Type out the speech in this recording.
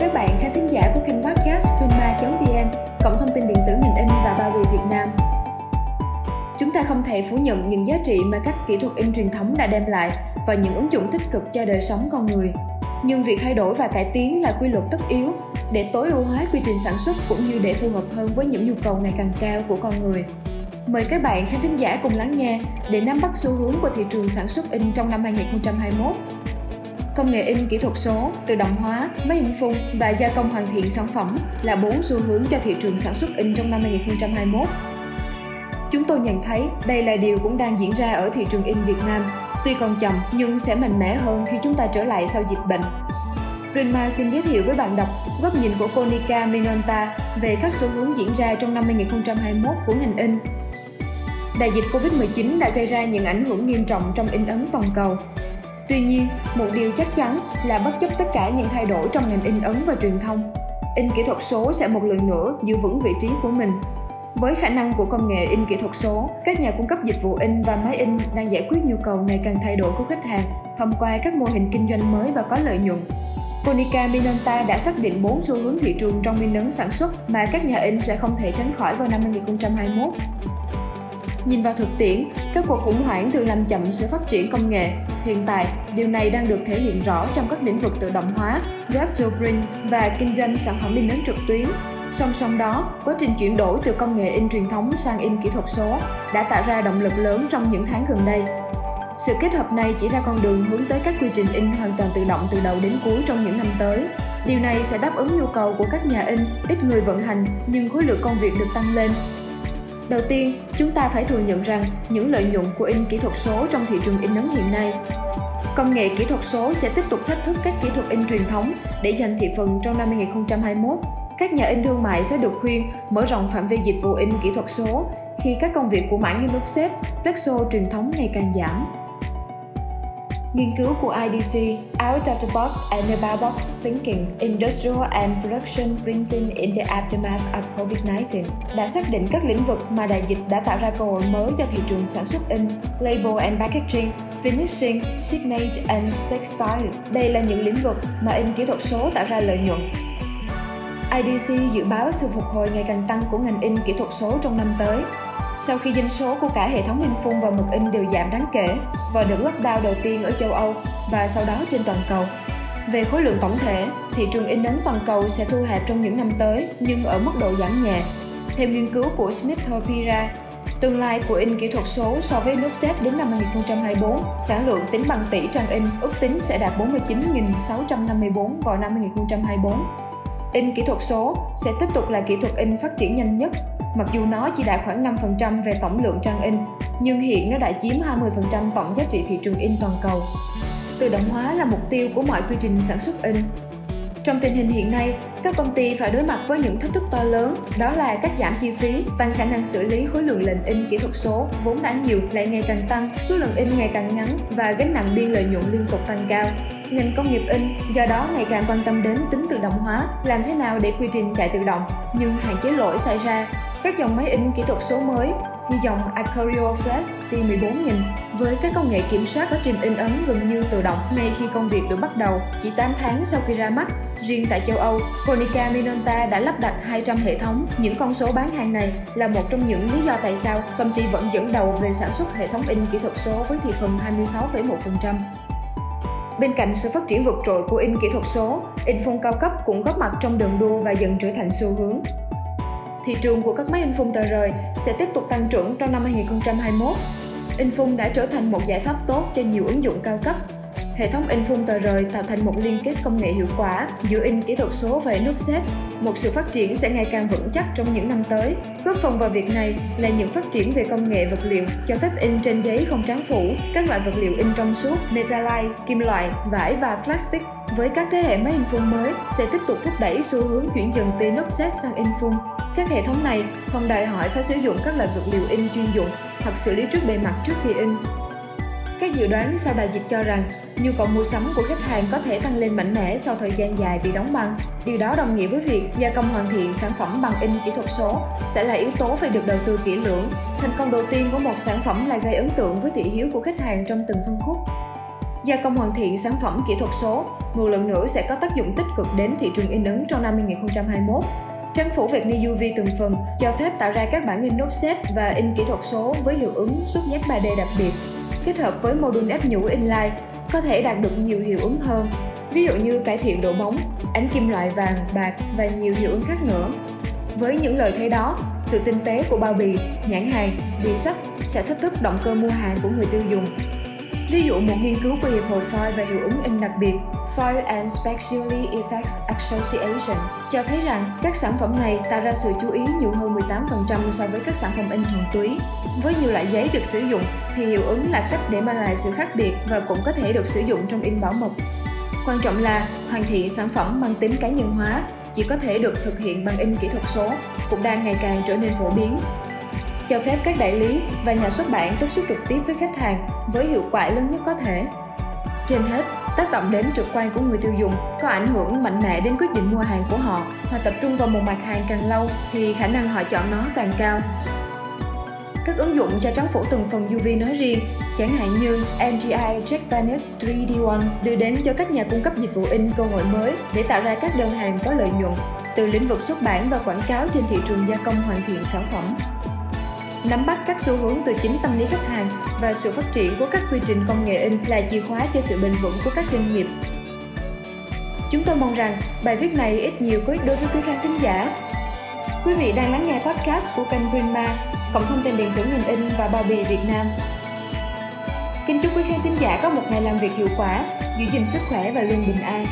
các bạn khán thính giả của kênh podcast prima.vn, cổng thông tin điện tử ngành in và bao bì Việt Nam. Chúng ta không thể phủ nhận những giá trị mà các kỹ thuật in truyền thống đã đem lại và những ứng dụng tích cực cho đời sống con người. Nhưng việc thay đổi và cải tiến là quy luật tất yếu để tối ưu hóa quy trình sản xuất cũng như để phù hợp hơn với những nhu cầu ngày càng cao của con người. Mời các bạn khán thính giả cùng lắng nghe để nắm bắt xu hướng của thị trường sản xuất in trong năm 2021 công nghệ in kỹ thuật số, tự động hóa, máy in phun và gia công hoàn thiện sản phẩm là bốn xu hướng cho thị trường sản xuất in trong năm 2021. Chúng tôi nhận thấy đây là điều cũng đang diễn ra ở thị trường in Việt Nam, tuy còn chậm nhưng sẽ mạnh mẽ hơn khi chúng ta trở lại sau dịch bệnh. Rinma xin giới thiệu với bạn đọc góc nhìn của Konica Minolta về các xu hướng diễn ra trong năm 2021 của ngành in. Đại dịch Covid-19 đã gây ra những ảnh hưởng nghiêm trọng trong in ấn toàn cầu, Tuy nhiên, một điều chắc chắn là bất chấp tất cả những thay đổi trong ngành in ấn và truyền thông, in kỹ thuật số sẽ một lần nữa giữ vững vị trí của mình. Với khả năng của công nghệ in kỹ thuật số, các nhà cung cấp dịch vụ in và máy in đang giải quyết nhu cầu ngày càng thay đổi của khách hàng thông qua các mô hình kinh doanh mới và có lợi nhuận. Konica Minolta đã xác định 4 xu hướng thị trường trong in ấn sản xuất mà các nhà in sẽ không thể tránh khỏi vào năm 2021. Nhìn vào thực tiễn, các cuộc khủng hoảng thường làm chậm sự phát triển công nghệ. Hiện tại, điều này đang được thể hiện rõ trong các lĩnh vực tự động hóa, web to print và kinh doanh sản phẩm in ấn trực tuyến. Song song đó, quá trình chuyển đổi từ công nghệ in truyền thống sang in kỹ thuật số đã tạo ra động lực lớn trong những tháng gần đây. Sự kết hợp này chỉ ra con đường hướng tới các quy trình in hoàn toàn tự động từ đầu đến cuối trong những năm tới. Điều này sẽ đáp ứng nhu cầu của các nhà in, ít người vận hành nhưng khối lượng công việc được tăng lên Đầu tiên, chúng ta phải thừa nhận rằng những lợi nhuận của in kỹ thuật số trong thị trường in ấn hiện nay Công nghệ kỹ thuật số sẽ tiếp tục thách thức các kỹ thuật in truyền thống để giành thị phần trong năm 2021. Các nhà in thương mại sẽ được khuyên mở rộng phạm vi dịch vụ in kỹ thuật số khi các công việc của mảng in offset, Plexo truyền thống ngày càng giảm. Nghiên cứu của IDC Out of the Box and About Box Thinking Industrial and Production Printing in the Aftermath of COVID-19 đã xác định các lĩnh vực mà đại dịch đã tạo ra cơ hội mới cho thị trường sản xuất in, label and packaging, finishing, signage and textile. Đây là những lĩnh vực mà in kỹ thuật số tạo ra lợi nhuận. IDC dự báo sự phục hồi ngày càng tăng của ngành in kỹ thuật số trong năm tới sau khi doanh số của cả hệ thống in phun và mực in đều giảm đáng kể vào đợt lockdown đầu tiên ở châu Âu và sau đó trên toàn cầu. Về khối lượng tổng thể, thị trường in ấn toàn cầu sẽ thu hẹp trong những năm tới nhưng ở mức độ giảm nhẹ. Theo nghiên cứu của Smith Pira, tương lai của in kỹ thuật số so với nước xếp đến năm 2024, sản lượng tính bằng tỷ trang in ước tính sẽ đạt 49.654 vào năm 2024. In kỹ thuật số sẽ tiếp tục là kỹ thuật in phát triển nhanh nhất Mặc dù nó chỉ đạt khoảng 5% về tổng lượng trang in, nhưng hiện nó đã chiếm 20% tổng giá trị thị trường in toàn cầu. Tự động hóa là mục tiêu của mọi quy trình sản xuất in. Trong tình hình hiện nay, các công ty phải đối mặt với những thách thức to lớn, đó là cắt giảm chi phí, tăng khả năng xử lý khối lượng lệnh in kỹ thuật số vốn đã nhiều lại ngày càng tăng, số lượng in ngày càng ngắn và gánh nặng biên lợi nhuận liên tục tăng cao. Ngành công nghiệp in do đó ngày càng quan tâm đến tính tự động hóa, làm thế nào để quy trình chạy tự động, nhưng hạn chế lỗi xảy ra các dòng máy in kỹ thuật số mới như dòng Acurio Flash C14000 với các công nghệ kiểm soát quá trình in ấn gần như tự động ngay khi công việc được bắt đầu chỉ 8 tháng sau khi ra mắt. Riêng tại châu Âu, Konica Minolta đã lắp đặt 200 hệ thống. Những con số bán hàng này là một trong những lý do tại sao công ty vẫn dẫn đầu về sản xuất hệ thống in kỹ thuật số với thị phần 26,1%. Bên cạnh sự phát triển vượt trội của in kỹ thuật số, in phông cao cấp cũng góp mặt trong đường đua và dần trở thành xu hướng thị trường của các máy in phun tờ rời sẽ tiếp tục tăng trưởng trong năm 2021. In phun đã trở thành một giải pháp tốt cho nhiều ứng dụng cao cấp. Hệ thống in phun tờ rời tạo thành một liên kết công nghệ hiệu quả giữa in kỹ thuật số và in offset. Một sự phát triển sẽ ngày càng vững chắc trong những năm tới. Góp phần vào việc này là những phát triển về công nghệ vật liệu cho phép in trên giấy không tráng phủ, các loại vật liệu in trong suốt, metallize, kim loại, vải và plastic với các thế hệ máy in phun mới sẽ tiếp tục thúc đẩy xu hướng chuyển dần từ offset sang in phun. Các hệ thống này không đòi hỏi phải sử dụng các loại vật liệu in chuyên dụng hoặc xử lý trước bề mặt trước khi in. Các dự đoán sau đại dịch cho rằng nhu cầu mua sắm của khách hàng có thể tăng lên mạnh mẽ sau thời gian dài bị đóng băng. Điều đó đồng nghĩa với việc gia công hoàn thiện sản phẩm bằng in kỹ thuật số sẽ là yếu tố phải được đầu tư kỹ lưỡng. Thành công đầu tiên của một sản phẩm là gây ấn tượng với thị hiếu của khách hàng trong từng phân khúc Gia công hoàn thiện sản phẩm kỹ thuật số một lần nữa sẽ có tác dụng tích cực đến thị trường in ấn trong năm 2021. Chính phủ việc ni UV từng phần cho phép tạo ra các bản in offset và in kỹ thuật số với hiệu ứng xúc giác 3D đặc biệt. Kết hợp với mô đun ép nhũ inline, có thể đạt được nhiều hiệu ứng hơn, ví dụ như cải thiện độ bóng, ánh kim loại vàng, bạc và nhiều hiệu ứng khác nữa. Với những lợi thế đó, sự tinh tế của bao bì, nhãn hàng, bìa sách sẽ thách thức động cơ mua hàng của người tiêu dùng Ví dụ một nghiên cứu của Hiệp hội Foil về hiệu ứng in đặc biệt Foil and Spatially Effects Association, cho thấy rằng các sản phẩm này tạo ra sự chú ý nhiều hơn 18% so với các sản phẩm in thuần túy. Với nhiều loại giấy được sử dụng, thì hiệu ứng là cách để mang lại sự khác biệt và cũng có thể được sử dụng trong in bảo mật. Quan trọng là hoàn thiện sản phẩm mang tính cá nhân hóa, chỉ có thể được thực hiện bằng in kỹ thuật số, cũng đang ngày càng trở nên phổ biến cho phép các đại lý và nhà xuất bản tiếp xúc trực tiếp với khách hàng với hiệu quả lớn nhất có thể. Trên hết, tác động đến trực quan của người tiêu dùng có ảnh hưởng mạnh mẽ đến quyết định mua hàng của họ. Họ tập trung vào một mặt hàng càng lâu thì khả năng họ chọn nó càng cao. Các ứng dụng cho trắng phủ từng phần UV nói riêng, chẳng hạn như MGI Check Vanish 3D One đưa đến cho các nhà cung cấp dịch vụ in cơ hội mới để tạo ra các đơn hàng có lợi nhuận từ lĩnh vực xuất bản và quảng cáo trên thị trường gia công hoàn thiện sản phẩm nắm bắt các xu hướng từ chính tâm lý khách hàng và sự phát triển của các quy trình công nghệ in là chìa khóa cho sự bền vững của các doanh nghiệp. Chúng tôi mong rằng bài viết này ít nhiều có ích đối với quý khán thính giả. Quý vị đang lắng nghe podcast của kênh Greenma, cộng thông tin điện tử ngành in và bao bì Việt Nam. Kính chúc quý khán thính giả có một ngày làm việc hiệu quả, giữ gìn sức khỏe và luôn bình an.